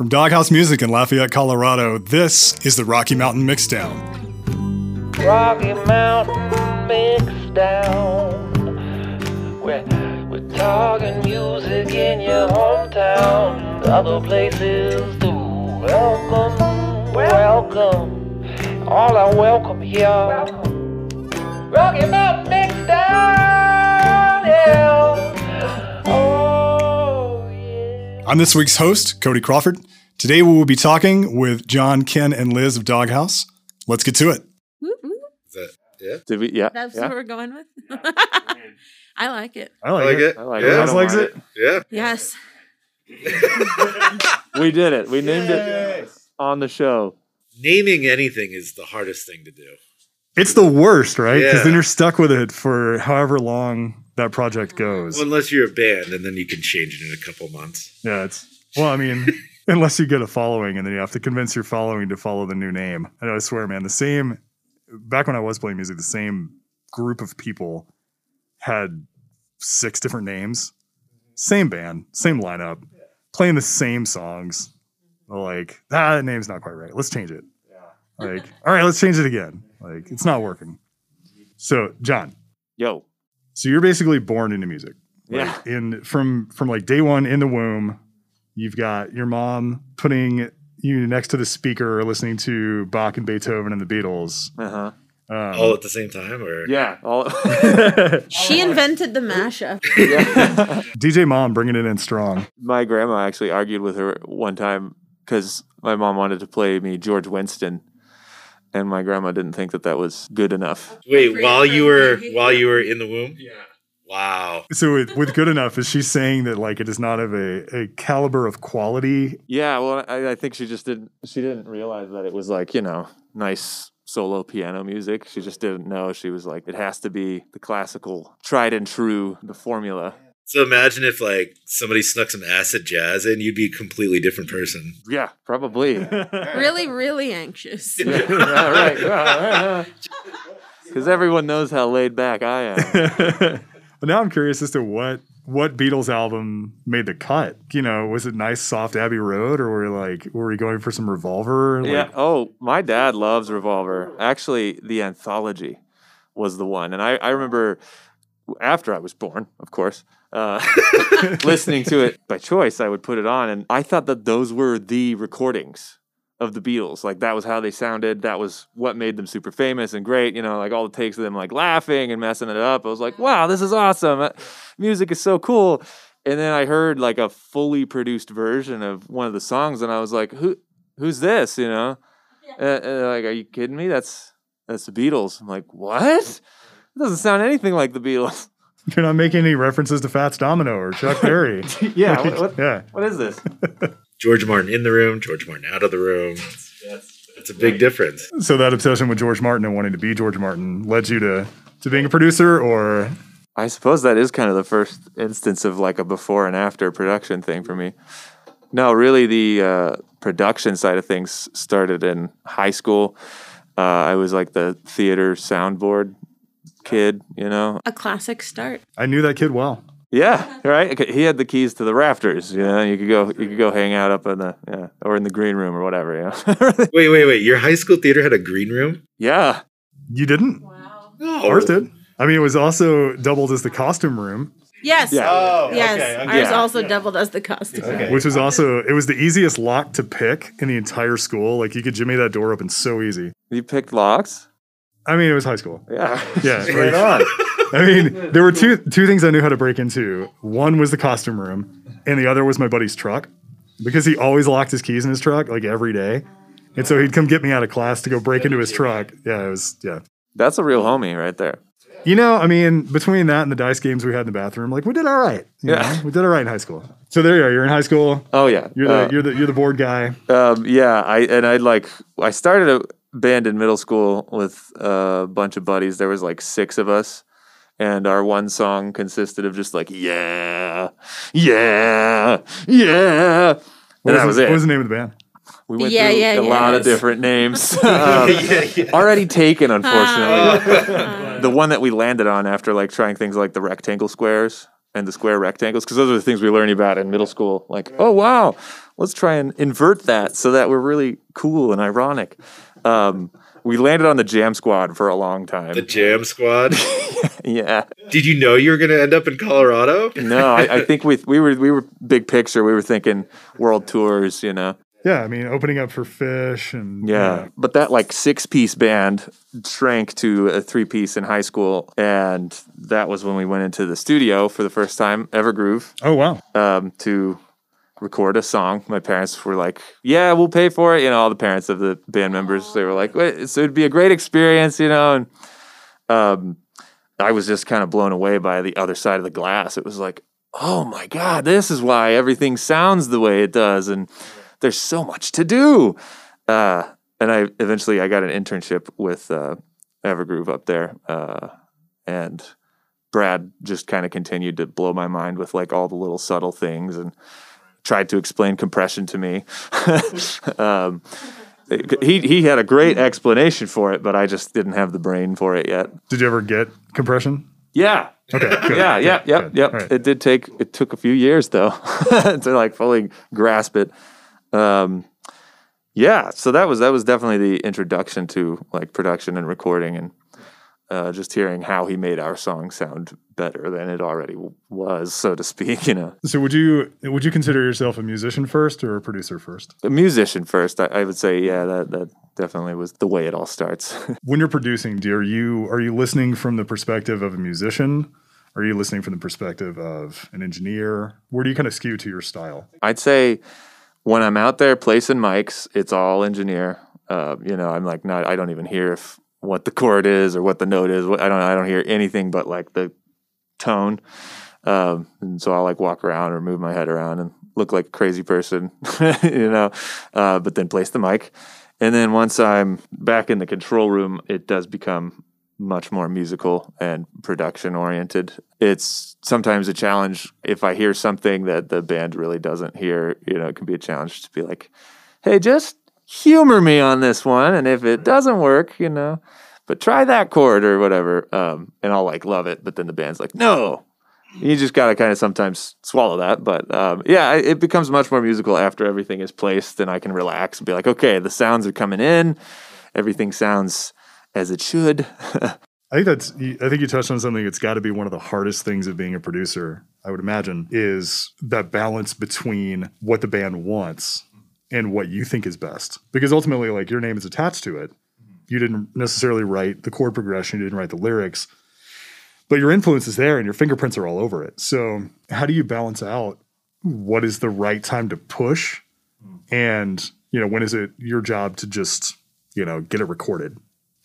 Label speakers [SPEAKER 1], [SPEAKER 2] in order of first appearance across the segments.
[SPEAKER 1] From Doghouse Music in Lafayette, Colorado, this is the Rocky Mountain Mixdown.
[SPEAKER 2] Rocky Mountain mix down. We're, we're talking music in your hometown. Other places too. Welcome, welcome. All are welcome here. Rocky Mountain mix down. Yeah.
[SPEAKER 1] I'm this week's host, Cody Crawford. Today we will be talking with John, Ken, and Liz of Doghouse. Let's get to it.
[SPEAKER 3] Woo, woo.
[SPEAKER 4] Is that yeah?
[SPEAKER 5] Did we? Yeah.
[SPEAKER 3] That's
[SPEAKER 5] yeah.
[SPEAKER 3] what we're going with. I like it.
[SPEAKER 1] I
[SPEAKER 4] I like it.
[SPEAKER 5] I like
[SPEAKER 4] yeah.
[SPEAKER 5] it. I
[SPEAKER 1] Liz likes
[SPEAKER 5] mind
[SPEAKER 1] it.
[SPEAKER 4] Yeah.
[SPEAKER 3] Yes.
[SPEAKER 5] We did it. We named it on the show.
[SPEAKER 4] Naming anything is the hardest thing to do.
[SPEAKER 1] It's the worst, right? Because
[SPEAKER 4] Yeah.
[SPEAKER 1] then you're stuck with it for however long that project goes.
[SPEAKER 4] Well, unless you're a band, and then you can change it in a couple months.
[SPEAKER 1] Yeah, it's well, I mean, unless you get a following and then you have to convince your following to follow the new name. And I swear, man, the same back when I was playing music, the same group of people had six different names, same band, same lineup, playing the same songs. Like, ah, that name's not quite right. Let's change it. Like, all right, let's change it again. Like, it's not working. So, John,
[SPEAKER 5] Yo.
[SPEAKER 1] So you're basically born into music. Like,
[SPEAKER 5] Yeah.
[SPEAKER 1] In from from like day one in the womb, you've got your mom putting you next to the speaker, listening to Bach and Beethoven and the Beatles.
[SPEAKER 5] Uh huh.
[SPEAKER 1] Um,
[SPEAKER 4] All at the same time, or
[SPEAKER 5] Yeah. All.
[SPEAKER 3] She invented the mashup.
[SPEAKER 5] yeah.
[SPEAKER 1] DJ Mom bringing it in strong.
[SPEAKER 5] My grandma actually argued with her one time because my mom wanted to play me George Winston, and my grandma didn't think that that was good enough.
[SPEAKER 4] wait, while you were while you were in the womb. Yeah. Wow.
[SPEAKER 1] So with, with good enough, is she saying that like it is not of a, a caliber of quality?
[SPEAKER 5] Yeah. Well, I, I think she just didn't. She didn't realize that it was like you know nice solo piano music. She just didn't know. She was like, it has to be the classical, tried and true, the formula.
[SPEAKER 4] So imagine if like somebody snuck some acid jazz in, you'd be a completely different person.
[SPEAKER 5] Yeah, probably.
[SPEAKER 3] Really, really anxious.
[SPEAKER 5] yeah, yeah, right. Because everyone knows how laid back I am.
[SPEAKER 1] but now I'm curious as to what what Beatles album made the cut. You know, was it nice soft Abbey Road, or were we like were we going for some Revolver? Like,
[SPEAKER 5] yeah. Oh, my dad loves Revolver. Actually, the anthology was the one, and I, I remember after I was born, of course, uh, listening to it by choice. I would put it on, and I thought that those were the recordings of the Beatles. Like that was how they sounded. That was what made them super famous and great. You know, like all the takes of them like laughing and messing it up. I was like, wow, this is awesome. Uh, Music is so cool. And then I heard like a fully produced version of one of the songs, and I was like, who, who's this? You know, uh, uh, like, are you kidding me? That's that's the Beatles. I'm like, what? It doesn't sound anything like the Beatles.
[SPEAKER 1] You're not making any references to Fats Domino or Chuck Berry.
[SPEAKER 5] yeah.
[SPEAKER 1] Like,
[SPEAKER 5] What, what,
[SPEAKER 1] yeah.
[SPEAKER 5] what is this?
[SPEAKER 4] George Martin in the room, George Martin out of the room. It's a big difference.
[SPEAKER 1] So that obsession with George Martin and wanting to be George Martin led you to to being a producer, or
[SPEAKER 5] I suppose that is kind of the first instance of like a before and after production thing for me. No, really, the uh, production side of things started in high school. Uh, I was like the theater soundboard kid, you know.
[SPEAKER 3] A classic start.
[SPEAKER 1] I knew that kid well.
[SPEAKER 5] Yeah, right. Okay, He had the keys to the rafters. You know, you could go, you could go hang out up in the, yeah, or in the green room or whatever. Yeah,
[SPEAKER 4] Wait, wait, wait. Your high school theater had a green room?
[SPEAKER 5] yeah.
[SPEAKER 1] You didn't?
[SPEAKER 3] Wow.
[SPEAKER 4] No.
[SPEAKER 1] Ours did. I mean, it was also doubled as the costume room,
[SPEAKER 3] Yes.
[SPEAKER 5] Yeah.
[SPEAKER 6] Oh,
[SPEAKER 3] yes.
[SPEAKER 6] okay, okay.
[SPEAKER 3] Ours
[SPEAKER 5] Yeah.
[SPEAKER 3] also doubled as the costume.
[SPEAKER 6] Okay.
[SPEAKER 1] which was also it was the easiest lock to pick in the entire school. Like you could jimmy that door open so easy.
[SPEAKER 5] You picked locks.
[SPEAKER 1] I mean, it was high school.
[SPEAKER 5] Yeah.
[SPEAKER 1] Yeah.
[SPEAKER 6] Right on.
[SPEAKER 1] I mean, there were two two things I knew how to break into. One was the costume room, and the other was my buddy's truck because he always locked his keys in his truck like every day. And so he'd come get me out of class to go break into his truck. Yeah, it was yeah.
[SPEAKER 5] That's a real homie right there.
[SPEAKER 1] You know, I mean, between that and the dice games we had in the bathroom, like we did all right. you
[SPEAKER 5] Yeah.
[SPEAKER 1] know? we did all right in high school. So there you are. You're in high school.
[SPEAKER 5] Oh yeah.
[SPEAKER 1] You're the
[SPEAKER 5] Uh,
[SPEAKER 1] you're the you're the board guy.
[SPEAKER 5] Um, yeah, I and I like I started a band in middle school with a bunch of buddies. There was like six of us, and our one song consisted of just like yeah, yeah, yeah,
[SPEAKER 1] What
[SPEAKER 5] that
[SPEAKER 1] the-
[SPEAKER 5] was it.
[SPEAKER 1] What was the name of the band?
[SPEAKER 5] we went
[SPEAKER 3] Yeah,
[SPEAKER 5] through
[SPEAKER 3] yeah,
[SPEAKER 5] a lot of different names. Um, Already taken, unfortunately.
[SPEAKER 3] Uh,
[SPEAKER 5] the one that we landed on after like trying things like the rectangle squares and the square rectangles, because those are the things we learn about in middle school. Like, oh wow, let's try and invert that so that we're really cool and ironic. Um, we landed on the Jam Squad for a long time.
[SPEAKER 4] The Jam Squad.
[SPEAKER 5] yeah.
[SPEAKER 4] Did you know you were going to end up in Colorado?
[SPEAKER 5] No, I, I think we we were we were big picture. We were thinking world tours, you know.
[SPEAKER 1] Yeah, I mean, opening up for Phish and
[SPEAKER 5] Yeah. But that like six piece band shrank to a three piece in high school. And that was when we went into the studio for the first time, Evergroove,
[SPEAKER 1] Oh wow,
[SPEAKER 5] um, to record a song. My parents were like, Yeah, we'll pay for it. You know, all the parents of the band members, they were like, so it'd be a great experience, you know. And um, I was just kind of blown away by the other side of the glass. It was like, Oh my God, this is why everything sounds the way it does. And there's so much to do. Uh, and I eventually I got an internship with uh, Evergroove up there, uh, and Brad just kind of continued to blow my mind with like all the little subtle things and tried to explain compression to me. um, he he had a great explanation for it, but I just didn't have the brain for it yet.
[SPEAKER 1] did you ever get compression?
[SPEAKER 5] Yeah,
[SPEAKER 1] Okay, good,
[SPEAKER 5] yeah, yeah,
[SPEAKER 1] good,
[SPEAKER 5] yep,
[SPEAKER 1] good.
[SPEAKER 5] yep.
[SPEAKER 1] All right.
[SPEAKER 5] It did take it took a few years though to like fully grasp it. Um, yeah, so that was that was definitely the introduction to like production and recording and uh, just hearing how he made our song sound better than it already was, so to speak. You know,
[SPEAKER 1] So would you would you consider yourself a musician first or a producer first?
[SPEAKER 5] a musician first. I, I would say, yeah, that that definitely was the way it all starts.
[SPEAKER 1] When you're producing, do are you are you listening from the perspective of a musician? Are you listening from the perspective of an engineer? Where do you kind of skew to your style?
[SPEAKER 5] I'd say when I'm out there placing mics, it's all engineer. Uh, you know, I'm like not. I don't even hear if what the chord is or what the note is. I don't. I don't hear anything but like the tone. Um, and so I'll like walk around or move my head around and look like a crazy person, you know. Uh, but then place the mic, and then once I'm back in the control room, it does become much more musical and production oriented. It's sometimes a challenge if I hear something that the band really doesn't hear, you know, it can be a challenge to be like, hey, just humor me on this one. And if it doesn't work, you know, but try that chord or whatever. Um, and I'll like love it. But then the band's like, no. You just gotta kind of sometimes swallow that, but um, yeah, it it becomes much more musical after everything is placed, and I can relax and be like, okay, the sounds are coming in, everything sounds as it should.
[SPEAKER 1] I think that's. I think you touched on something. that's got to be one of the hardest things of being a producer. I would imagine is that balance between what the band wants and what you think is best. Because ultimately, like your name is attached to it. You didn't necessarily write the chord progression. You didn't write the lyrics, but your influence is there and your fingerprints are all over it. So how do you balance out what is the right time to push, and you know when is it your job to just you know get it recorded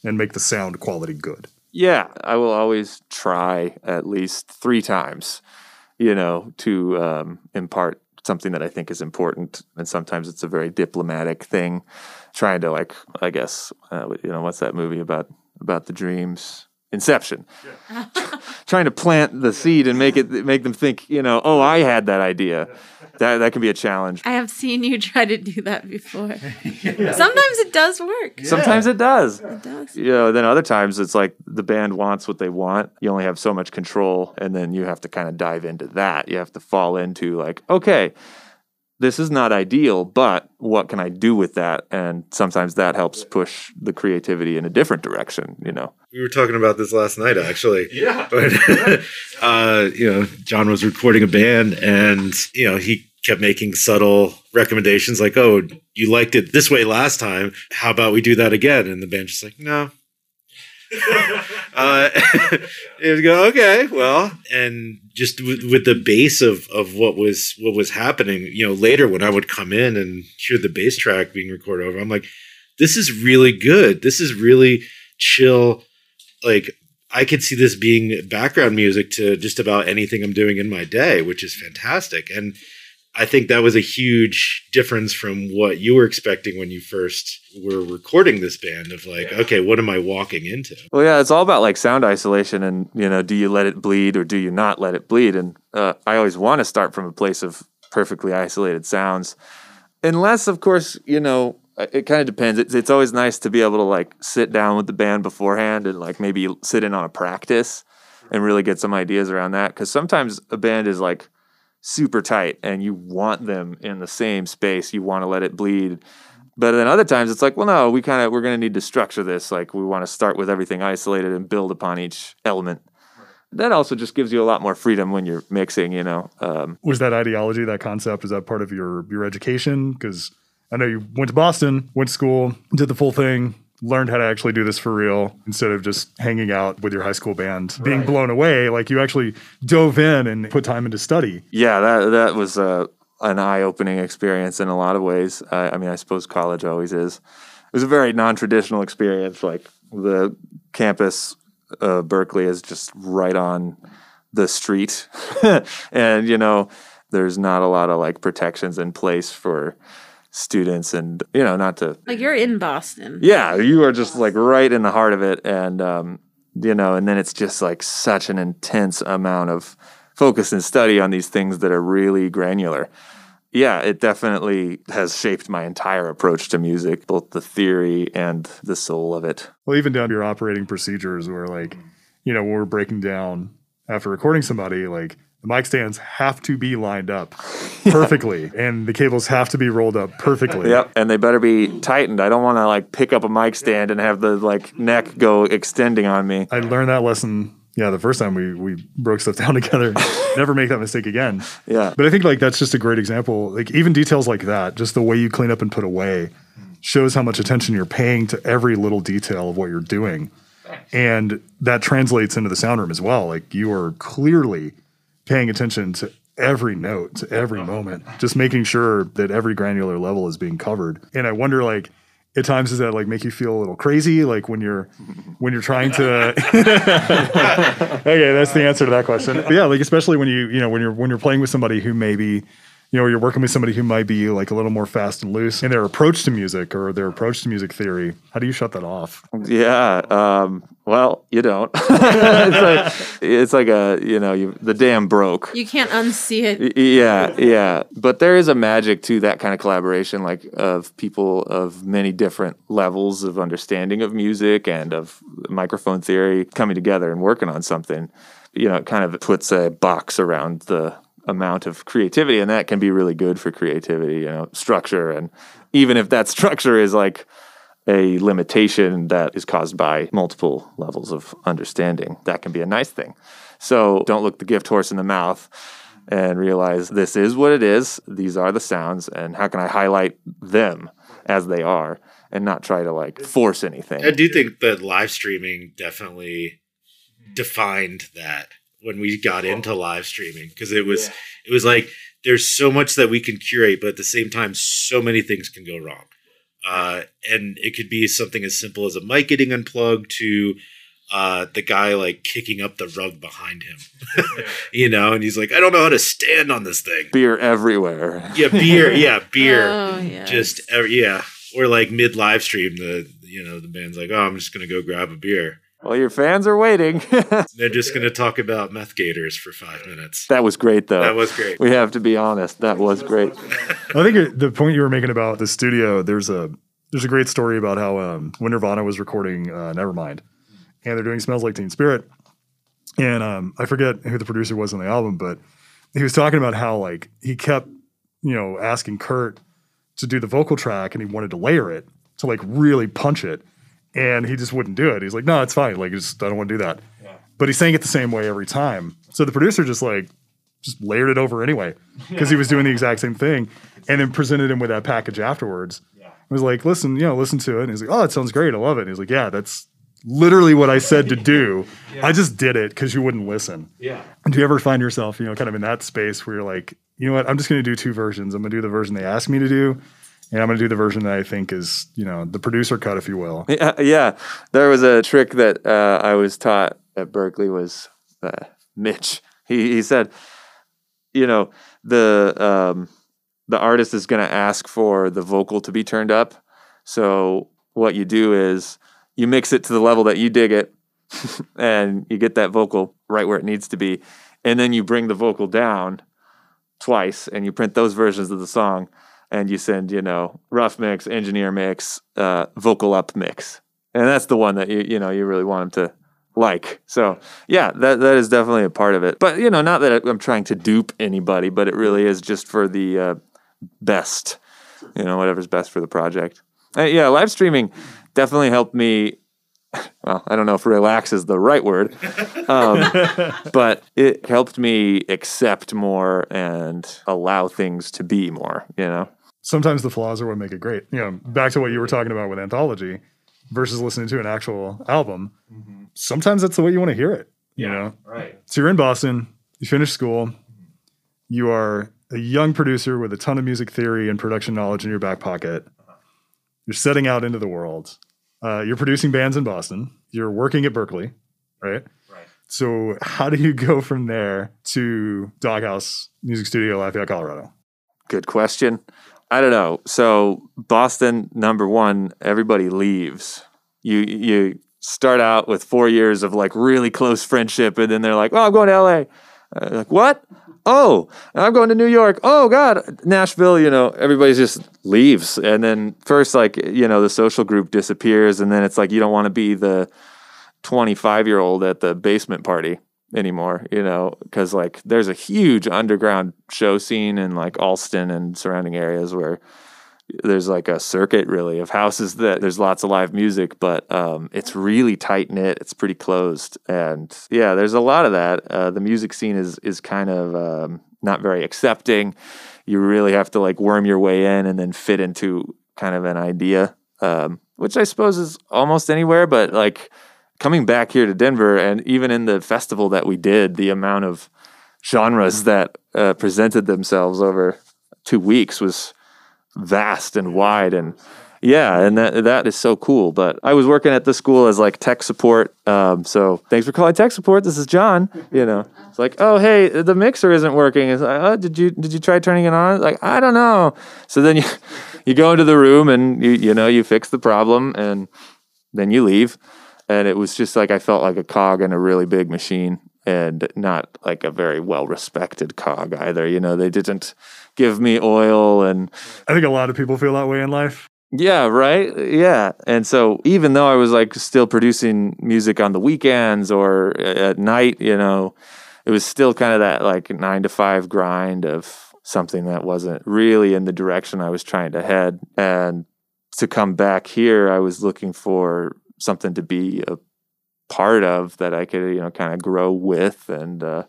[SPEAKER 1] and make the sound quality good?
[SPEAKER 5] Yeah, I will always try at least three times, you know, to um, impart something that I think is important. And sometimes it's a very diplomatic thing, trying to like, I guess, uh, you know, what's that movie about about the dreams? Inception. trying to plant the seed and make it make them think, you know, oh, I had that idea. That that can be a challenge.
[SPEAKER 3] I have seen you try to do that before. Sometimes it does work.
[SPEAKER 5] Sometimes it does.
[SPEAKER 3] It does.
[SPEAKER 5] you know, then other times it's like the band wants what they want. You only have so much control, and then you have to kind of dive into that. You have to fall into like, okay, this is not ideal, but what can I do with that? And sometimes that helps push the creativity in a different direction. You know,
[SPEAKER 4] We were talking about this last night, actually. Yeah. But, uh, you know, John was recording a band and, you know, he kept making subtle recommendations like, oh, you liked it this way last time. How about we do that again? And the band just like, no. uh, it would go, okay, well, and just with, with the bass of, of what was what was happening, you know, later when I would come in and hear the bass track being recorded over, I'm like, this is really good. This is really chill. Like I could see this being background music to just about anything I'm doing in my day, which is fantastic. And I think that was a huge difference from what you were expecting when you first were recording this band of like, okay, what am I walking into?
[SPEAKER 5] well, yeah, it's all about like sound isolation, and you know, do you let it bleed or do you not let it bleed? And uh, I always want to start from a place of perfectly isolated sounds, unless, of course, you know, uh, it kind of depends. It's, it's always nice to be able to like sit down with the band beforehand and like maybe sit in on a practice and really get some ideas around that. Because sometimes a band is like super tight and you want them in the same space. You want to let it bleed. But then other times it's like, well, no, we kind of we're going to need to structure this. Like we want to start with everything isolated and build upon each element. That also just gives you a lot more freedom when you're mixing. You know, um,
[SPEAKER 1] Was that ideology, that concept, is that part of your your education? Because I know you went to Boston, went to school, did the full thing, learned how to actually do this for real instead of just hanging out with your high school band, being blown away. Like you actually dove in and put time into study.
[SPEAKER 5] yeah, that that was uh, an eye opening experience in a lot of ways. I, I mean, I suppose college always is. It was a very non traditional experience. Like the campus, uh, Berklee is just right on the street, and you know, there's not a lot of like protections in place for students, and you know, not to
[SPEAKER 3] Like you're in Boston.
[SPEAKER 5] yeah, you are just like right in the heart of it, and um, you know, and then it's just like such an intense amount of focus and study on these things that are really granular. Yeah, it definitely has shaped my entire approach to music, both the theory and the soul of it.
[SPEAKER 1] Well, even down to your operating procedures, where like, you know, when we're breaking down after recording somebody, like the mic stands have to be lined up perfectly, and the cables have to be rolled up perfectly.
[SPEAKER 5] Yep, and they better be tightened. I don't want to like pick up a mic stand and have the like neck go extending on me.
[SPEAKER 1] I learned that lesson. Yeah, the first time we we broke stuff down together. Never make that mistake again.
[SPEAKER 5] Yeah.
[SPEAKER 1] But I think like that's just a great example. Like even details like that, just the way you clean up and put away shows how much attention you're paying to every little detail of what you're doing. And that translates into the sound room as well. Like you are clearly paying attention to every note, to every oh. moment, just making sure that every granular level is being covered. And I wonder like at times does that like make you feel a little crazy? Like when you're when you're trying to okay that's the answer to that question. But yeah like especially when you you know when you're when you're playing with somebody who maybe you know you're working with somebody who might be like a little more fast and loose in their approach to music or their approach to music theory how do you shut that off
[SPEAKER 5] Yeah. Um, well, you don't. it's, like, it's like a you know you the dam broke.
[SPEAKER 3] You can't unsee it.
[SPEAKER 5] Yeah, yeah. But there is a magic to that kind of collaboration, like of people of many different levels of understanding of music and of microphone theory coming together and working on something. You know, it kind of puts a box around the amount of creativity, and that can be really good for creativity, you know, structure. And even if that structure is like a limitation that is caused by multiple levels of understanding, that can be a nice thing. So don't look the gift horse in the mouth and realize this is what it is. These are the sounds, and how can I highlight them as they are and not try to like force anything?
[SPEAKER 4] I do think that live streaming definitely defined that when we got into live streaming because it was it was like there's so much that we can curate, but at the same time, so many things can go wrong. Uh, and it could be something as simple as a mic getting unplugged to uh, the guy like kicking up the rug behind him, you know, and he's like, I don't know how to stand on this thing.
[SPEAKER 5] Beer everywhere.
[SPEAKER 4] Yeah, beer. Yeah, beer.
[SPEAKER 3] Oh, yes.
[SPEAKER 4] Just every, yeah, or like mid live stream, the you know the band's like, oh, I'm just gonna go grab a beer.
[SPEAKER 5] Well, your fans are waiting.
[SPEAKER 4] They're just gonna talk about meth gators for five minutes.
[SPEAKER 5] that was great, though.
[SPEAKER 4] That was great.
[SPEAKER 5] We have to be honest. That was great.
[SPEAKER 1] I think the point you were making about the studio, there's a there's a great story about how um, when Nirvana was recording uh, Nevermind, and they're doing "Smells Like Teen Spirit," and um, I forget who the producer was on the album, but he was talking about how like he kept you know asking Kurt to do the vocal track, and he wanted to layer it to like really punch it, and he just wouldn't do it. He's like, "No, it's fine. Like, just I don't want to do that." But he sang it the same way every time. So the producer just like just layered it over anyway because he was doing the exact same thing and then presented him with that package afterwards. I was like, listen, you know, listen to it. And he's like, oh, it sounds great. I love it. And he's like, yeah, that's literally what I said to do. I just did it because you wouldn't listen.
[SPEAKER 5] Yeah.
[SPEAKER 1] Do you ever find yourself, you know, kind of in that space where you're like, you know what, I'm just going to do two versions. I'm going to do the version they asked me to do. And I'm going to do the version that I think is, you know, the producer cut, if you will.
[SPEAKER 5] Yeah, yeah. There was a trick that uh, I was taught at Berklee was uh, Mitch. He he said, you know, the um, the artist is going to ask for the vocal to be turned up. So what you do is you mix it to the level that you dig it, and you get that vocal right where it needs to be, and then you bring the vocal down twice, and you print those versions of the song, and you send you know rough mix, engineer mix, uh, vocal up mix, and that's the one that you you know you really want them to like. So yeah, that that is definitely a part of it. But you know, not that I'm trying to dupe anybody, but it really is just for the uh, best. You know, whatever's best for the project. Uh, yeah, live streaming definitely helped me. Well, I don't know if relax is the right word, um, but it helped me accept more and allow things to be more. You know.
[SPEAKER 1] Sometimes the flaws are what make it great. You know, back to what you were talking about with anthology versus listening to an actual album. Sometimes that's the way you want to hear it. You know,
[SPEAKER 5] Right.
[SPEAKER 1] So you're in Boston, you finish school, you are a young producer with a ton of music theory and production knowledge in your back pocket. You're setting out into the world. Uh, you're producing bands in Boston. You're working at Berklee, right?
[SPEAKER 5] Right.
[SPEAKER 1] So how do you go from there to Doghouse Music Studio, Lafayette, Colorado?
[SPEAKER 5] Good question. I don't know. So Boston, number one, everybody leaves. You you start out with four years of like really close friendship, and then they're like, "Oh, I'm going to LA." Uh, like what? Oh, I'm going to New York. Oh God, Nashville. You know, everybody just leaves, and then first, like you know, the social group disappears, and then it's like you don't want to be the 25 year old at the basement party anymore, you know, because like there's a huge underground show scene in like Allston and surrounding areas where there's like a circuit really of houses that there's lots of live music, but um, it's really tight knit. It's pretty closed, and yeah, there's a lot of that. Uh, the music scene is is kind of um, not very accepting. You really have to like worm your way in and then fit into kind of an idea, um, which I suppose is almost anywhere, but like coming back here to Denver and even in the festival that we did, the amount of genres that uh, presented themselves over two weeks was vast and wide and yeah, and that that is so cool. But I was working at the school as like tech support. Um, so thanks for calling tech support. This is John. You know, it's like, oh hey, the mixer isn't working. It's like, oh, did you did you try turning it on? Like, I don't know. So then you you go into the room and you you know you fix the problem and then you leave. And it was just like I felt like a cog in a really big machine and not like a very well respected cog either. You know, they didn't give me oil and
[SPEAKER 1] I think a lot of people feel that way in life.
[SPEAKER 5] yeah, right. Yeah. And so even though I was like still producing music on the weekends or at night, you know, it was still kind of that like nine to five grind of something that wasn't really in the direction I was trying to head. And to come back here, I was looking for something to be a part of that I could, you know, kind of grow with. And uh,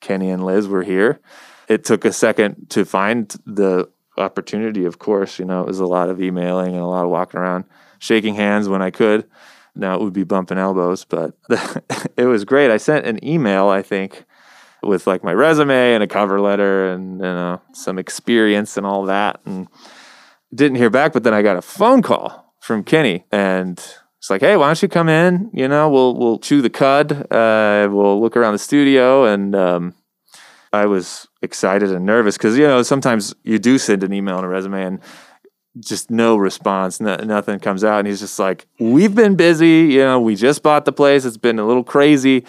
[SPEAKER 5] Kenny and Liz were here. It took a second to find the opportunity, of course. You know, it was a lot of emailing and a lot of walking around, shaking hands when I could. Now it would be bumping elbows, but it was great. I sent an email, I think, with like my resume and a cover letter and you know some experience and all that, and didn't hear back. But then I got a phone call from Kenny, and it's like, hey, why don't you come in? You know, we'll we'll chew the cud. Uh, we'll look around the studio, and um, I was excited and nervous because you know sometimes you do send an email and a resume and just no response, no, nothing comes out, and he's just like, "We've been busy. You know, we just bought the place. It's been a little crazy,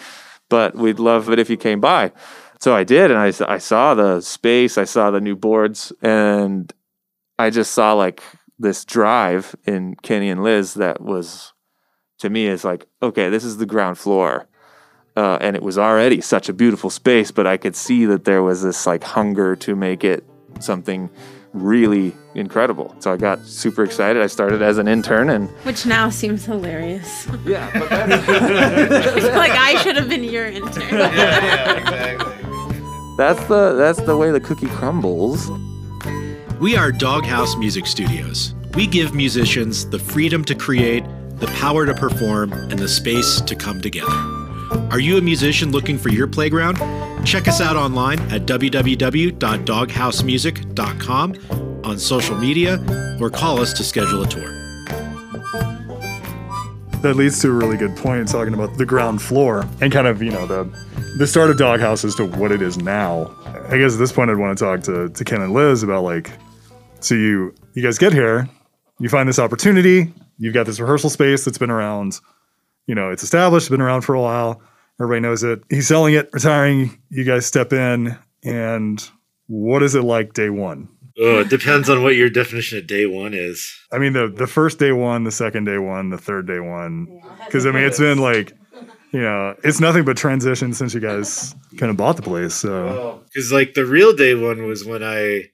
[SPEAKER 5] but we'd love it if you came by." So I did, and I I saw the space, I saw the new boards, and I just saw like this drive in Kenny and Liz that was to me is like, okay, this is the ground floor. Uh, and it was already such a beautiful space, but I could see that there was this like hunger to make it something really incredible. So I got super excited. I started as an intern, and
[SPEAKER 3] Which now seems hilarious.
[SPEAKER 5] yeah, but that's,
[SPEAKER 3] like I should have been your intern. Yeah, yeah, exactly.
[SPEAKER 5] That's the that's the way the cookie crumbles.
[SPEAKER 6] We are Doghouse Music Studios. We give musicians the freedom to create, the power to perform, and the space to come together. Are you a musician looking for your playground? Check us out online at www.doghousemusic.com, on social media, or call us to schedule a tour.
[SPEAKER 1] that leads to a really good point talking about the ground floor and kind of you know the the start of doghouse as to what it is now i guess at this point i'd want to talk to, to ken and liz about like so you you guys get here you find this opportunity you've got this rehearsal space that's been around you know it's established been around for a while everybody knows it he's selling it retiring you guys step in and what is it like day one
[SPEAKER 4] Oh, it depends on what your definition of day one is.
[SPEAKER 1] I mean, the the first day one, the second day one, the third day one. Because I mean, it's been like you know, it's nothing but transition since you guys kind of bought the place. So oh,
[SPEAKER 4] Because like the real day one was when I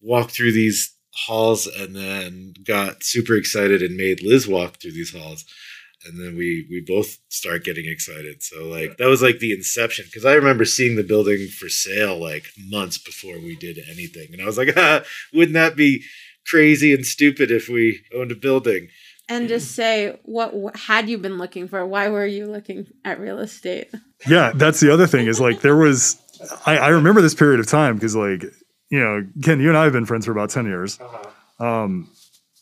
[SPEAKER 4] walked through these halls and then got super excited and made Liz walk through these halls. And then we we both start getting excited. So like that was like the inception. Because I remember seeing the building for sale like months before we did anything, and I was like, ah, wouldn't that be crazy and stupid if we owned a building?
[SPEAKER 3] And just say what wh- had you been looking for? Why were you looking at real estate?
[SPEAKER 1] yeah, that's the other thing is like there was, I, I remember this period of time because like, you know, Ken, you and I have been friends for about 10 years. Um,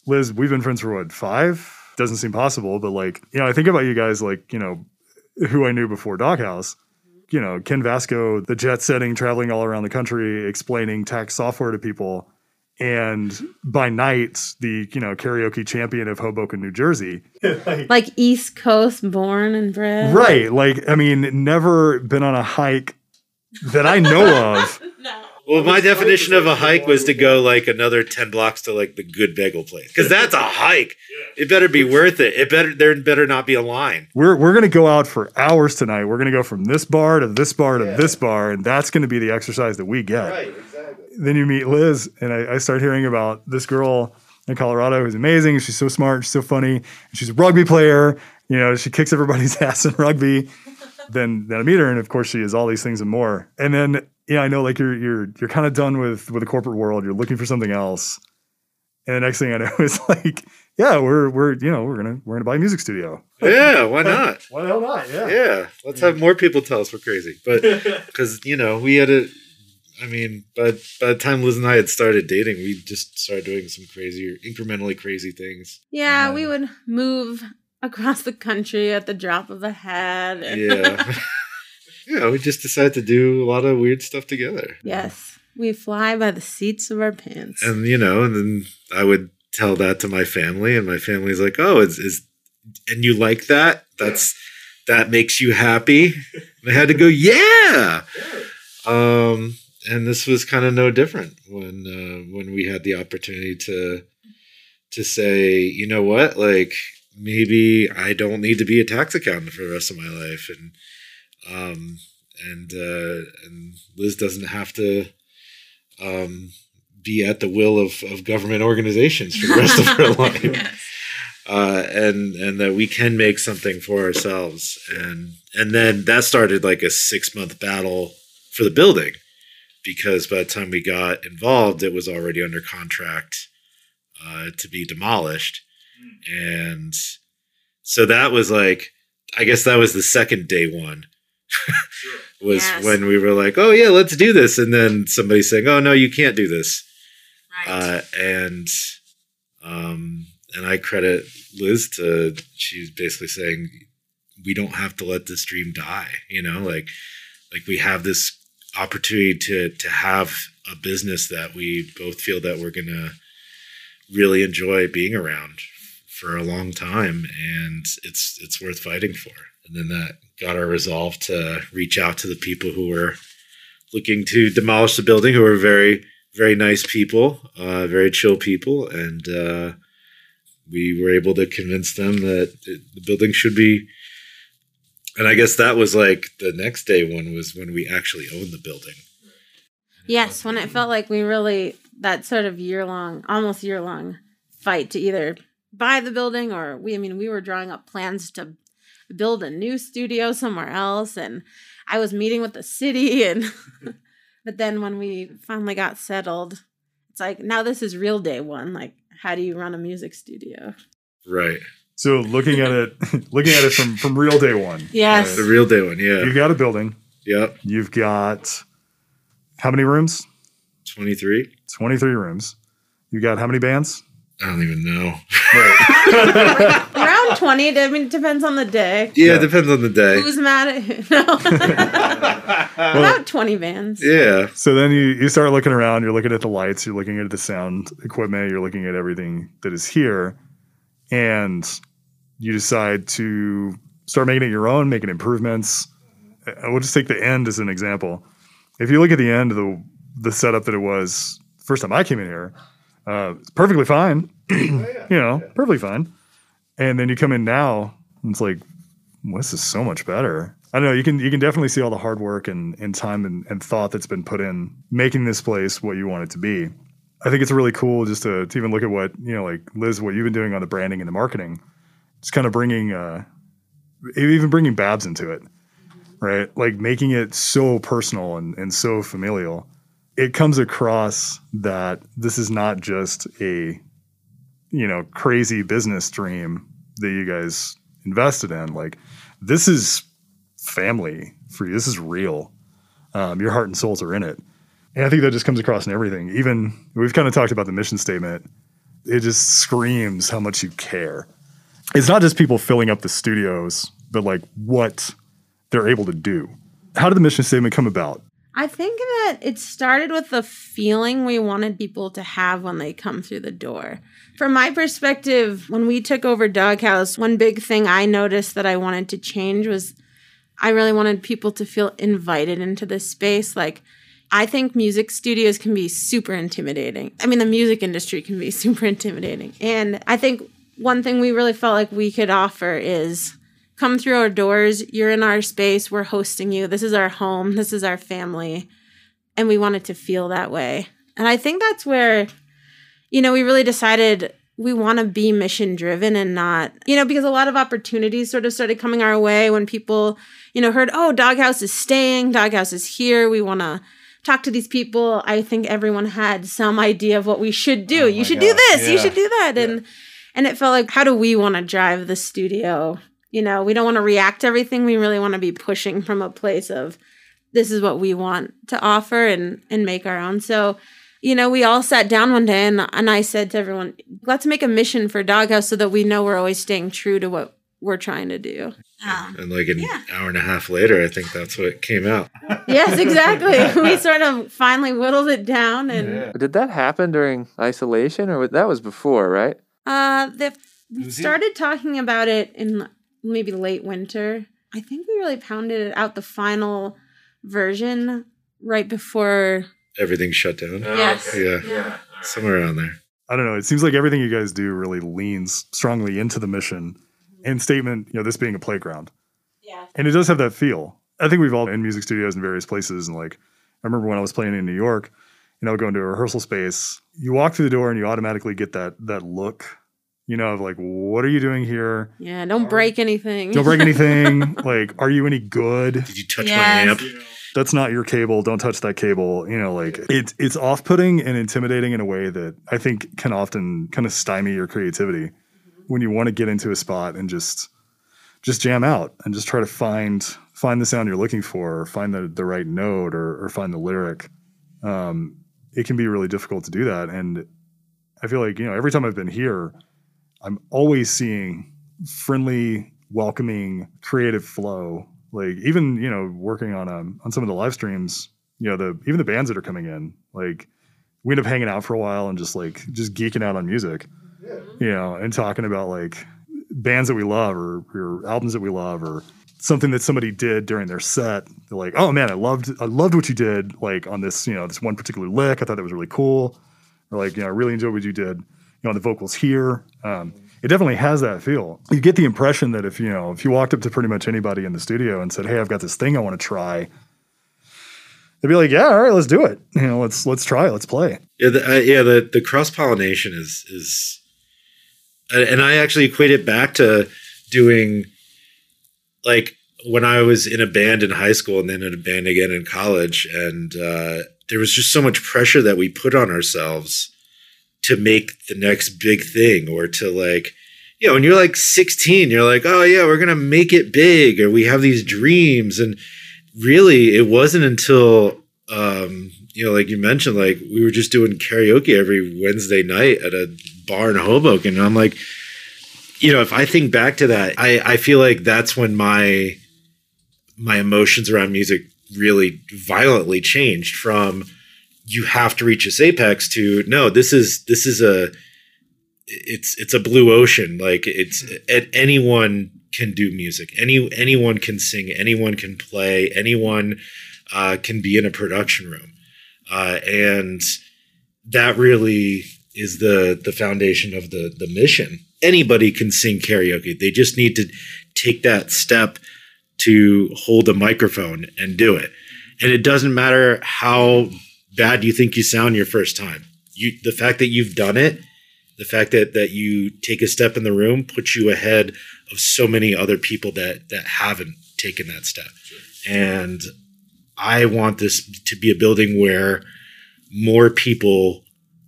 [SPEAKER 1] Liz, we've been friends for what, five? Doesn't seem possible, but like, you know, I think about you guys like, you know, who I knew before Doghouse. You know, Ken Vasco, the jet setting, traveling all around the country, explaining tax software to people. And by night, the, you know, karaoke champion of Hoboken, New Jersey.
[SPEAKER 3] Like East Coast born and bred.
[SPEAKER 1] Right. Like, I mean, never been on a hike that I know of.
[SPEAKER 4] Well, my definition of a hike was to go like another ten blocks to like the good bagel place because that's a hike. It better be worth it. It better there better not be a line.
[SPEAKER 1] We're, we're going to go out for hours tonight. We're going to go from this bar to this bar to this bar, and that's going to be the exercise that we get.
[SPEAKER 4] exactly.
[SPEAKER 1] Then you meet Liz, and I, I start hearing about this girl in Colorado who's amazing. She's so smart, she's so funny. She's a rugby player. You know, she kicks everybody's ass in rugby. then then I meet her, and of course she is all these things and more. And then yeah, I know like you're you're you're kind of done with with the corporate world. You're looking for something else. And the next thing I know is like, yeah, we're we're you know we're gonna we're gonna buy a music studio.
[SPEAKER 4] Yeah, why not?
[SPEAKER 1] Why the hell not? Yeah.
[SPEAKER 4] Yeah, let's have more people tell us we're crazy. But because you know we had a, I mean, but by the time Liz and I had started dating, we just started doing some crazier, incrementally crazy things.
[SPEAKER 3] Yeah, um, we would move across the country at the drop of a hat. and-
[SPEAKER 4] Yeah, yeah, we just decided to do a lot of weird stuff together.
[SPEAKER 3] yes. We fly by the seats of our pants.
[SPEAKER 4] and you know, and then I would tell that to my family, and my family's like, "Oh, is is and you like that? That's that makes you happy?" And I had to go, "Yeah." Um, and this was kind of no different when uh, when we had the opportunity to to say, you know what, like maybe I don't need to be a tax accountant for the rest of my life, and um, and uh, and Liz doesn't have to um, be at the will of, of government organizations for the rest of her life. Uh, and and that we can make something for ourselves. And and then that started like a six month battle for the building because by the time we got involved it was already under contract uh, to be demolished. And so that was like i guess that was the second day one was
[SPEAKER 3] Yes.
[SPEAKER 4] when we were like oh yeah let's do this and then somebody saying oh no you can't do this uh, and um, and I credit Liz to she's basically saying we don't have to let this dream die. You know, like like we have this opportunity to to have a business that we both feel that we're gonna really enjoy being around for a long time, and it's it's worth fighting for. And then that got our resolve to reach out to the people who were looking to demolish the building, who were very very nice people, uh, very chill people, and uh, we were able to convince them that the building should be. And I guess that was like the next day one was when we actually owned the building.
[SPEAKER 3] Yes, when it felt like we really that sort of year long, almost year long fight to either buy the building or we I mean we were drawing up plans to build a new studio somewhere else and I was meeting with the city and but then when we finally got settled it's like now this is real day one like how do you run a music studio?
[SPEAKER 4] Right.
[SPEAKER 1] So looking at it, looking at it from from real day one.
[SPEAKER 3] Yes.
[SPEAKER 4] The real day one. Yeah.
[SPEAKER 1] You've got a building.
[SPEAKER 4] Yep.
[SPEAKER 1] You've got how many rooms?
[SPEAKER 4] 23.
[SPEAKER 1] Twenty three rooms. You got how many bands?
[SPEAKER 4] I don't even know.
[SPEAKER 3] Around 20, I mean it depends on the day.
[SPEAKER 4] Yeah,
[SPEAKER 1] Yeah.
[SPEAKER 4] it depends on the day.
[SPEAKER 3] Who's mad at who? No. About 20 bands.
[SPEAKER 4] Yeah.
[SPEAKER 1] So then you, you start looking around, you're looking at the lights, you're looking at the sound equipment, you're looking at everything that is here, and you decide to start making it your own, making improvements. I will just take the end as an example. If you look at the end of the the setup that it was first time I came in here, uh, it's perfectly fine. you know, perfectly fine. And then you come in now, and it's like, well, this is so much better. I don't know. You can you can definitely see all the hard work and, and time and, and thought that's been put in making this place what you want it to be. I think it's really cool just to, to even look at what you know, like Liz, what you've been doing on the branding and the marketing. Just kind of bringing, uh, even bringing Babs into it, right? Like making it so personal and, and so familial. It comes across that this is not just a, you know, crazy business dream that you guys invested in. Like this is family for you. This is real. Um, your heart and souls are in it. And I think that just comes across in everything. Even we've kind of talked about the mission statement. It just screams how much you care. It's not just people filling up the studios, but like what they're able to do. How did the mission statement come about?
[SPEAKER 3] I think that it started with the feeling we wanted people to have when they come through the door. From my perspective, when we took over Doghouse, one big thing I noticed that I wanted to change was I really wanted people to feel invited into this space. Like, I think music studios can be super intimidating. I mean, the music industry can be super intimidating. And I think one thing we really felt like we could offer is come through our doors. You're in our space. We're hosting you. This is our home. This is our family. And we wanted to feel that way. And I think that's where, you know, we really decided we want to be mission driven and not, you know, because a lot of opportunities sort of started coming our way when people, you know, heard, oh, Doghouse is staying, Doghouse is here. We want to talk to these people. I think everyone had some idea of what we should do.
[SPEAKER 1] Oh
[SPEAKER 3] you should do this. You should do that. And, and it felt like, how do we want to drive the studio? You know, we don't want to react to everything. We really want to be pushing from a place of this is what we want to offer and and make our own. So, you know, we all sat down one day and and I said to everyone, let's make a mission for Doghouse so that we know we're always staying true to what we're trying to do. Um,
[SPEAKER 4] And like an
[SPEAKER 3] Yeah.
[SPEAKER 4] hour and a half later, I think that's what came out.
[SPEAKER 3] yes, exactly. we sort of finally whittled it down and
[SPEAKER 5] Did that happen during isolation, or that was before, right?
[SPEAKER 3] uh the we started talking about it in maybe late winter. I think we really pounded it out the final version right before
[SPEAKER 4] Everything shut down.
[SPEAKER 3] Yes.
[SPEAKER 4] Yeah. Somewhere around there.
[SPEAKER 1] I don't know. It seems like everything you guys do really leans strongly into the mission and statement, you know, this being a playground.
[SPEAKER 3] Yeah.
[SPEAKER 1] And it does have that feel. I think we've all been in music studios in various places. And like, I remember when I was playing in New York, you know, go into a rehearsal space, you walk through the door and you automatically get that that look, you know, of like, what are you doing here?
[SPEAKER 3] Yeah, don't break anything.
[SPEAKER 1] Don't break anything. like, are you any good?
[SPEAKER 4] Did you touch
[SPEAKER 3] Yes.
[SPEAKER 4] my amp?
[SPEAKER 1] That's not your cable. Don't touch that cable. You know, like it's it's off putting and intimidating in a way that I think can often kind of stymie your creativity when you want to get into a spot and just just jam out and just try to find find the sound you're looking for, or find the the right note, or or find the lyric. Um, it can be really difficult to do that, and I feel like you know every time I've been here, I'm always seeing friendly, welcoming, creative flow. Like even you know working on um on some of the live streams, you know the even the bands that are coming in, like we end up hanging out for a while and just like just geeking out on music, you know, and talking about like bands that we love or, or albums that we love or something that somebody did during their set. They're like, oh man, I loved I loved what you did like on this you know this one particular lick. I thought that was really cool. Or like you know I really enjoyed what you did know the vocals here. Um, it definitely has that feel. You get the impression that if you know if you walked up to pretty much anybody in the studio and said, hey, I've got this thing I want to try. They'd be like, "Yeah, all right, let's do it. You know, let's let's try, it. let's play."
[SPEAKER 4] Yeah, the, uh, yeah. The the cross pollination is is, and I actually equate it back to doing, like when I was in a band in high school and then in a band again in college, and uh, there was just so much pressure that we put on ourselves to make the next big thing or to like. You know, when you're like 16, you're like, oh, yeah, we're to make it big, or we have these dreams. And really, it wasn't until um, you know, like you mentioned, like we were just doing karaoke every Wednesday night at a bar in Hoboken. And I'm like, you know, if I think back to that, I, I feel like that's when my my emotions around music really violently changed from you have to reach this apex to no, this is this is a it's it's a blue ocean. Like it's anyone can do music. Any anyone can sing. Anyone can play. Anyone uh, can be in a production room, uh, and that really is the the foundation of the the mission. Anybody can sing karaoke. They just need to take that step to hold a microphone and do it. And it doesn't matter how bad you think you sound your first time. You the fact that you've done it, the fact that that you take a step in the room puts you ahead of so many other people that that haven't taken that step. And I want this to be a building where more people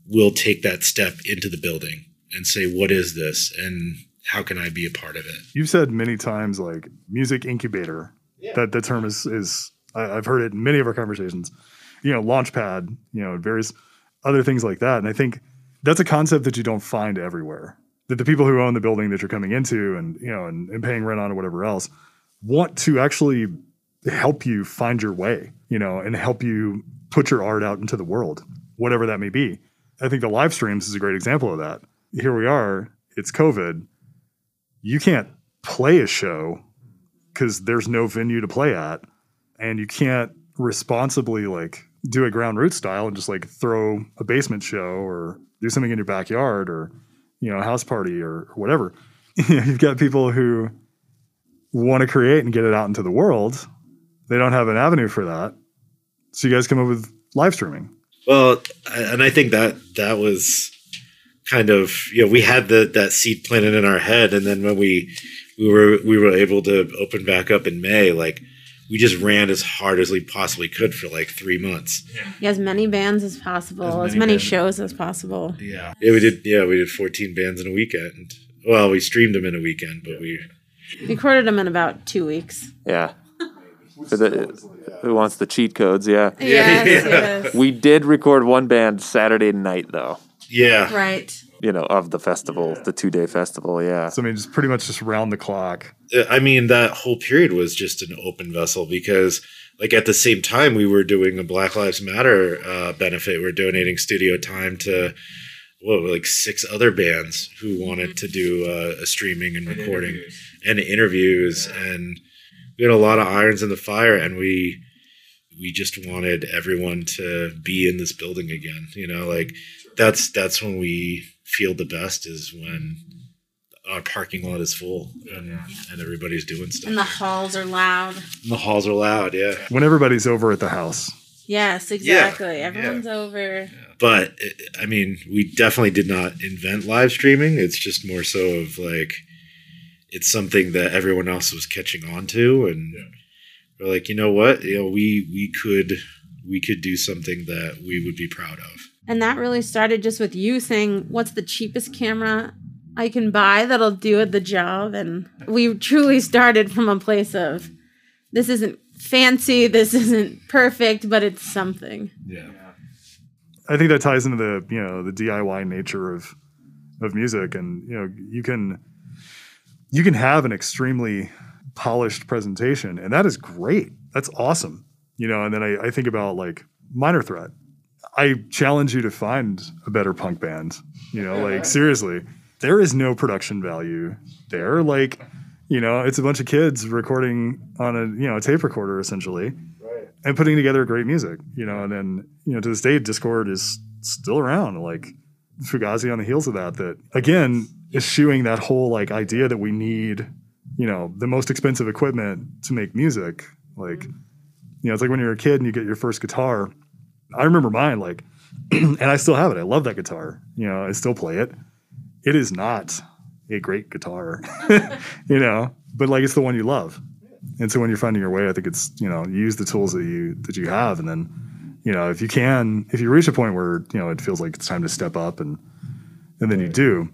[SPEAKER 4] will take that step into the building and say, "What is this?" and how can I be a part of it?
[SPEAKER 1] You've said many times like music incubator. That the term is is I, I've heard it in many of our conversations. You know, launchpad. You know, various other things like that. And I think that's a concept that you don't find everywhere. That the people who own the building that you're coming into and you know and, and paying rent on or whatever else want to actually help you find your way. You know, and help you put your art out into the world, whatever that may be. I think the live streams is a great example of that. Here we are. It's COVID you can't play a show because there's no venue to play at and you can't responsibly like do a ground root style and just like throw a basement show or do something in your backyard or you know a house party or whatever. You've got people who want to create and get it out into the world. They don't have an avenue for that. So you guys come up with live streaming.
[SPEAKER 4] Well, and I think that that was kind of you know we had the that seed planted in our head, and then when we we were we were able to open back up in May, like we just ran as hard as we possibly could for like three months.
[SPEAKER 3] Yeah, as many bands as possible,
[SPEAKER 4] As
[SPEAKER 3] as
[SPEAKER 4] many
[SPEAKER 3] many, shows as possible.
[SPEAKER 4] Yeah, yeah, we did. Yeah, we did 14 bands in a weekend. Well, we streamed them in a weekend, but we
[SPEAKER 3] We recorded them in about two weeks.
[SPEAKER 5] Yeah. The, who wants the cheat codes? Yeah.
[SPEAKER 3] Yes,
[SPEAKER 4] Yeah.
[SPEAKER 3] yes.
[SPEAKER 5] We did record one band Saturday night, though.
[SPEAKER 4] yeah
[SPEAKER 3] Right.
[SPEAKER 5] You know, of the festival, the two day festival. Yeah.
[SPEAKER 1] so i mean just pretty much just round the clock
[SPEAKER 4] Uh, I mean, that whole period was just an open vessel because, like, at the same time, we were doing a Black Lives Matter uh, benefit. We're donating studio time to, what, like six other bands who wanted to do uh, a streaming and recording and interviews. And we had a lot of irons in the fire, and we we just wanted everyone to be in this building again. You know, like that's that's when we feel the best is when our parking lot is full and, and everybody's doing stuff.
[SPEAKER 3] And the halls are loud.
[SPEAKER 4] And the halls are loud, yeah.
[SPEAKER 1] when everybody's over at the house
[SPEAKER 3] Yes, exactly. Everyone's over.
[SPEAKER 4] But I mean, we definitely did not invent live streaming. It's just more so of like it's something that everyone else was catching on to, and we're like, you know what, you know, we we could we could do something that we would be proud of.
[SPEAKER 3] And that really started just with you saying, What's the cheapest camera I can buy that'll do the job? And we truly started from a place of this isn't fancy, this isn't perfect, but it's something.
[SPEAKER 4] Yeah.
[SPEAKER 1] I think that ties into the you know the DIY nature of of music, and you know you can you can have an extremely polished presentation, and that is great. That's awesome, you know. And then I, I think about like Minor Threat. I challenge you to find a better punk band. You know, like uh-huh. seriously, there is no production value there. Like, you know, it's a bunch of kids recording on a you know a tape recorder essentially right. and putting together great music, you know, and then, you know, to this day, Dischord is still around, like Fugazi on the heels of that, that again, eschewing that whole like idea that we need, you know, the most expensive equipment to make music. Like, mm-hmm. you know, it's like when you're a kid and you get your first guitar. I remember mine, like, and I still have it. I love that guitar. You know, I still play it. It is not a great guitar, you know, but like it's the one you love. And so when you're finding your way, I think it's you know use the tools that you that you have, and then you know if you can, if you reach a point where you know it feels like it's time to step up, and and then you do.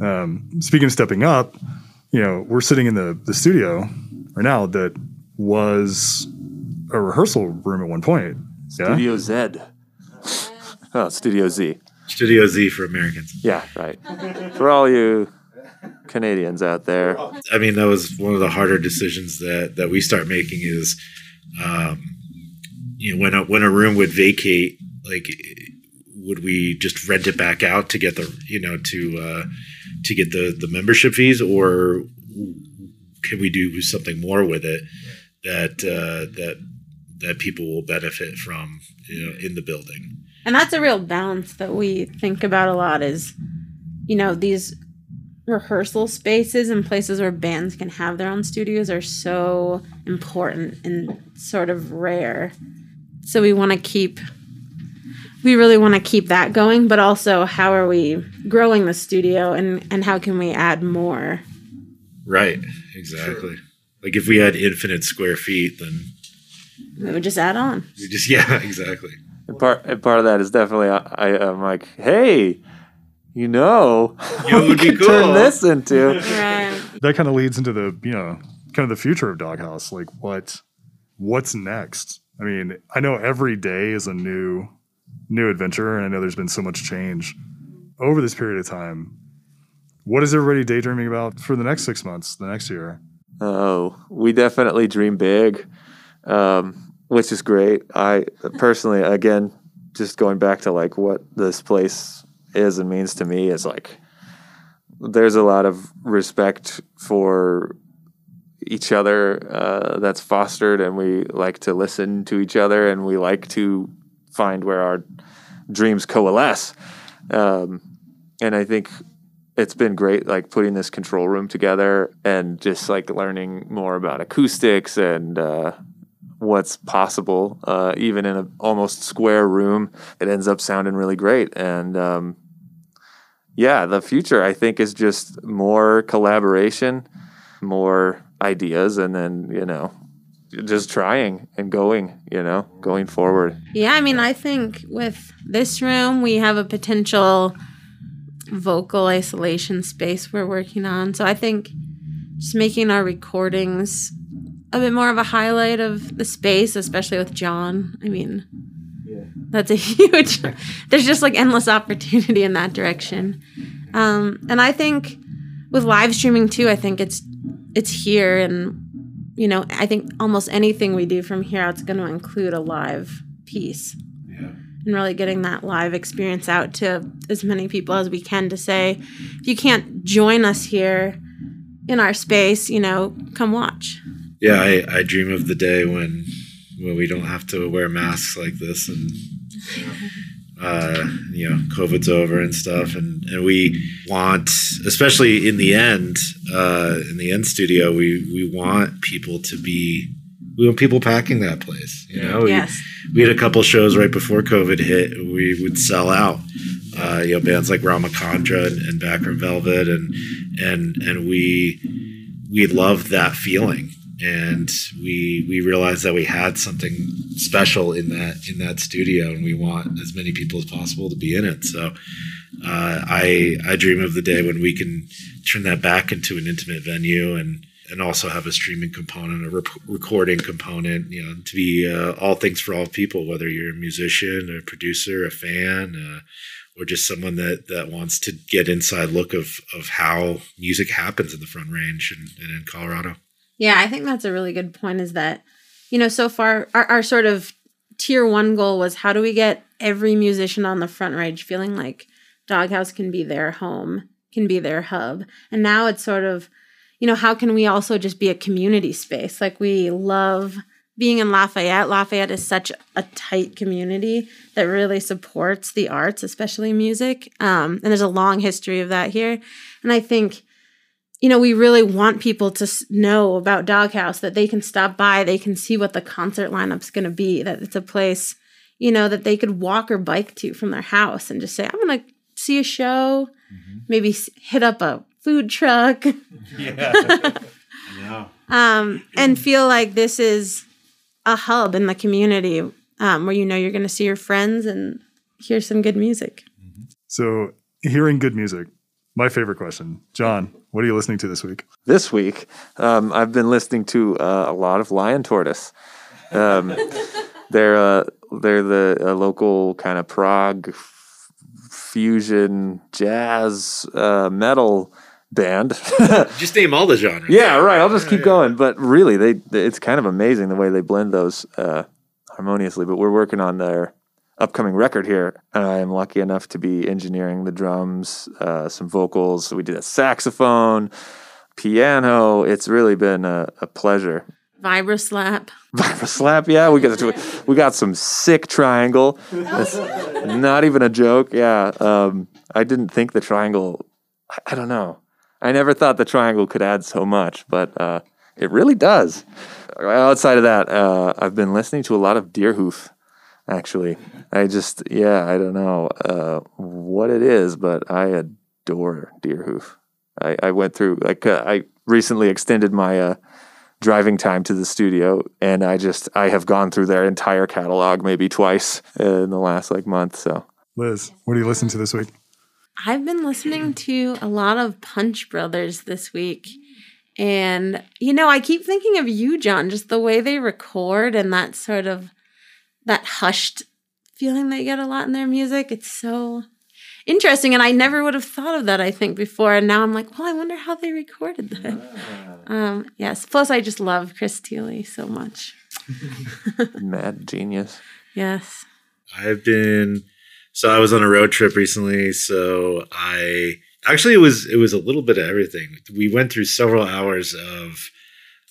[SPEAKER 1] Um, speaking of stepping up, you know we're sitting in the the studio right now that was a rehearsal room at one point. Yeah,
[SPEAKER 5] Studio Z. oh, Studio Z.
[SPEAKER 4] Studio Z for Americans.
[SPEAKER 5] Yeah, right. For all you Canadians out there.
[SPEAKER 4] I mean, that was one of the harder decisions that that we start making is, um, you know, when a when a room would vacate, like, would we just rent it back out to get the you know to uh, to get the the membership fees, or can we do something more with it that uh, that that people will benefit from you know in the building?
[SPEAKER 3] And that's a real balance that we think about a lot is, you know, these rehearsal spaces and places where bands can have their own studios are so important and sort of rare. So we want to keep we really want to keep that going, but also how are we growing the studio and and how can we add more?
[SPEAKER 4] Right. Exactly. Like if we had infinite square feet, then
[SPEAKER 3] We would just add on.
[SPEAKER 4] we just yeah, exactly.
[SPEAKER 5] And part and part of that is definitely I, I I'm like, hey, you know,
[SPEAKER 4] You know, it would
[SPEAKER 5] could turn this into
[SPEAKER 3] Right.
[SPEAKER 1] that kind of leads into the you know kind of the future of Doghouse. Like what what's next? I mean, I know every day is a new new adventure, and I know there's been so much change over this period of time. What is everybody daydreaming about for the next six months, the next year?
[SPEAKER 5] Oh, we definitely dream big, um, which is great. I personally, again, just going back to like what this place is and means to me is like there's a lot of respect for each other uh, that's fostered, and we like to listen to each other, and we like to find where our dreams coalesce. Um, and I think it's been great like putting this control room together and just like learning more about acoustics and uh, what's possible uh, even in an almost square room it ends up sounding really great and um, yeah the future i think is just more collaboration more ideas and then you know just trying and going you know going forward
[SPEAKER 3] Yeah, I mean, I think with this room, we have a potential vocal isolation space we're working on. So I think just making our recordings a bit more of a highlight of the space, especially with John. I mean, yeah. that's a huge, there's just like endless opportunity in that direction. Um, and I think with live streaming too, I think it's, it's here and you know, I think almost anything we do from here out is going to include a live piece. Yeah. And really getting that live experience out to as many people as we can to say, if you can't join us here in our space, you know, come watch.
[SPEAKER 4] Yeah, I, I dream of the day when when we don't have to wear masks like this and uh, you know COVID's over and stuff, and and we want, especially in the end, uh, in the end studio, we we want people to be. We want people packing that place. You know, We-
[SPEAKER 3] Yes.
[SPEAKER 4] we had a couple shows right before COVID hit. We would sell out. Uh, you know, bands like Ramachandra and, and Backroom Velvet, and and and we we loved that feeling, and we we realized that we had something special in that in that studio, and we want as many people as possible to be in it. So, uh, I I dream of the day when we can turn that back into an intimate venue and and also have a streaming component, a rep- recording component, you know, to be uh, all things for all people, whether you're a musician, a producer, a fan, uh, or just someone that, that wants to get inside look of, of how music happens in the Front Range and, and in Colorado.
[SPEAKER 3] Yeah, I think that's a really good point is that, you know, so far our, our sort of tier one goal was how do we get every musician on the front range feeling like Doghouse can be their home, can be their hub. And now it's sort of, you know, how can we also just be a community space? Like we love being in Lafayette. Lafayette is such a tight community that really supports the arts, especially music. Um, and there's a long history of that here. And I think you know, we really want people to know about Doghouse that they can stop by, they can see what the concert lineup's going to be, that it's a place, you know, that they could walk or bike to from their house and just say, I'm going to see a show, maybe hit up a food truck, Yeah. yeah. um, and feel like this is a hub in the community um, where you know you're going to see your friends and hear some good music.
[SPEAKER 1] So, hearing good music, my favorite question. John, what are you listening to this week?
[SPEAKER 5] this week um, i've been listening to uh, a lot of lion tortoise um, they're uh, they're the uh, local kind of prog f- fusion jazz uh, metal band
[SPEAKER 4] Just name all the genres.
[SPEAKER 5] yeah right i'll just keep going but really they, they- it's kind of amazing the way they blend those uh, harmoniously but we're working on their upcoming record here and i am lucky enough to be engineering the drums uh, some vocals we did a saxophone piano it's really been a, a pleasure
[SPEAKER 3] Vibra slap.
[SPEAKER 5] Vibra slap yeah we got we got some sick triangle That's not even a joke yeah um, i didn't think the triangle I, I don't know I never thought the triangle could add so much, but uh, it really does. Outside of that, uh, I've been listening to a lot of Deerhoof. Actually, I just yeah, I don't know uh, what it is, but I adore Deerhoof. I, I went through like uh, I recently extended my uh, driving time to the studio, and I just I have gone through their entire catalog maybe twice in the last like month. So
[SPEAKER 1] Liz, what do you listen to this week?
[SPEAKER 3] I've been listening to a lot of Punch Brothers this week. And, you know, I keep thinking of you, John, just the way they record and that sort of that hushed feeling they get a lot in their music. It's so interesting. And I never would have thought of that, I think, before. And now I'm like, well, I wonder how they recorded that. Um, yes. Plus, I just love Chris Thile so much.
[SPEAKER 5] mad genius.
[SPEAKER 3] Yes.
[SPEAKER 4] I've been so I was on a road trip recently, so I actually it was it was a little bit of everything. We went through several hours of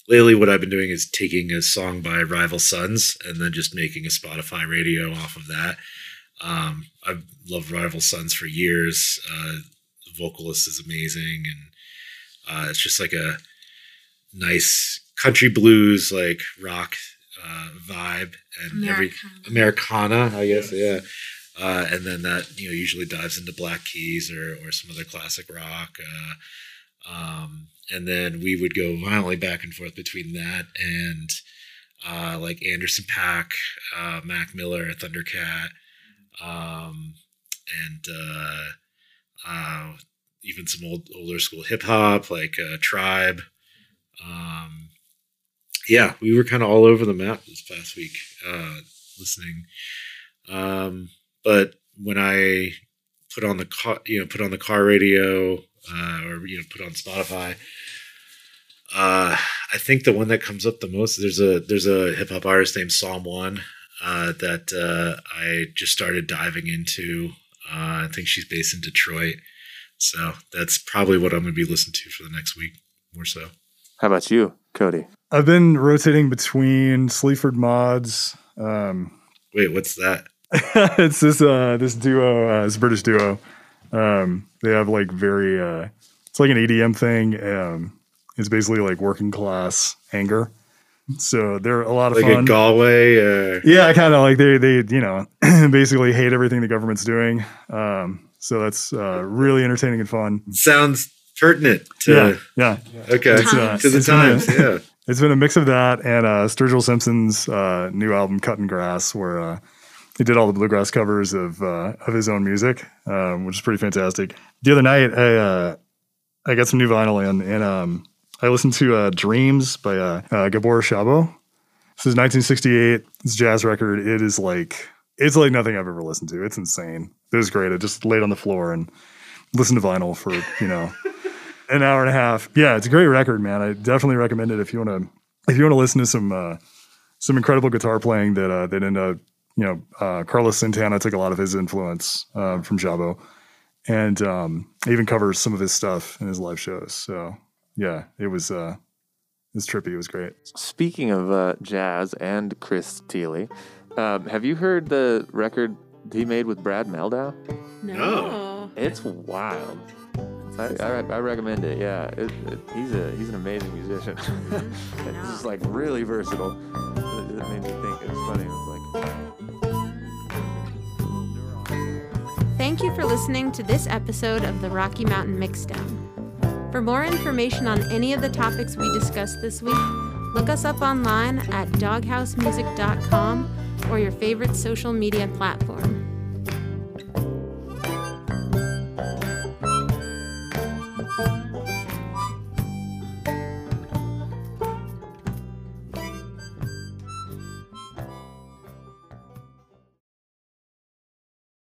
[SPEAKER 4] lately what I've been doing is taking a song by Rival Sons and then just making a Spotify radio off of that. Um, I've loved Rival Sons for years. Uh, the vocalist is amazing, and uh, it's just like a nice country blues, like rock uh, vibe, and every Americana, I guess, yeah. Uh, and then that you know usually dives into Black Keys or or some other classic rock. Uh, um, and then we would go violently back and forth between that and uh, like Anderson .Paak, uh, Mac Miller, Thundercat, um, and uh, uh, even some old older school hip hop like uh, Tribe. Um, yeah, we were kind of all over the map this past week uh, listening. Um, but when I put on the car, you know, put on the car radio uh, or you know, put on Spotify, uh, I think the one that comes up the most there's a there's a hip hop artist named Psalm One uh, that uh, I just started diving into. Uh, I think she's based in Detroit, so that's probably what I'm going to be listening to for the next week, more so.
[SPEAKER 5] How about you, Cody?
[SPEAKER 1] I've been rotating between Sleaford Mods. Um,
[SPEAKER 4] Wait, what's that?
[SPEAKER 1] it's this uh this duo, uh, this British duo. Um, they have like very uh, it's like an EDM thing. Um, it's basically like working class anger. So they're a lot of
[SPEAKER 4] Like
[SPEAKER 1] fun.
[SPEAKER 4] Galway? Uh,
[SPEAKER 1] Yeah, kind of like they they you know basically hate everything the government's doing. Um, so that's uh, really entertaining and fun.
[SPEAKER 4] sounds pertinent to
[SPEAKER 1] yeah, yeah.
[SPEAKER 4] okay
[SPEAKER 1] It's, uh,
[SPEAKER 4] to the
[SPEAKER 1] been a-
[SPEAKER 4] yeah.
[SPEAKER 1] It's been a mix of that and uh, Sturgill Simpson's uh, new album "Cutting Grass," where uh, he did all the bluegrass covers of uh, of his own music, um, which is pretty fantastic. The other night, I uh, I got some new vinyl in, and um, I listened to uh, "Dreams" by uh, uh, Gabor Szabo. This is 1968. It's a jazz record. It is like it's like nothing I've ever listened to. It's insane. It was great. I just laid on the floor and listened to vinyl for you know an hour and a half. Yeah, it's a great record, man. I definitely recommend it if you want to if you want to listen to some uh, some incredible guitar playing that uh, that ended up you know uh, Carlos Santana took a lot of his influence uh, from Szabo, and um, even covers some of his stuff in his live shows. So yeah, it was uh, it was trippy. It was great.
[SPEAKER 5] Speaking of uh, jazz and Chris Thile, um, have you heard the record he made with Brad Mehldau?
[SPEAKER 3] No.
[SPEAKER 5] It's wild. I, I, I recommend it. Yeah, it, it, he's a he's an amazing musician. it's just like really versatile. It, it made me think. It was funny. It was like.
[SPEAKER 3] Thank you for listening to this episode of the Rocky Mountain Mixdown. For more information on any of the topics we discussed this week, look us up online at doghousemusic.com or your favorite social media platform.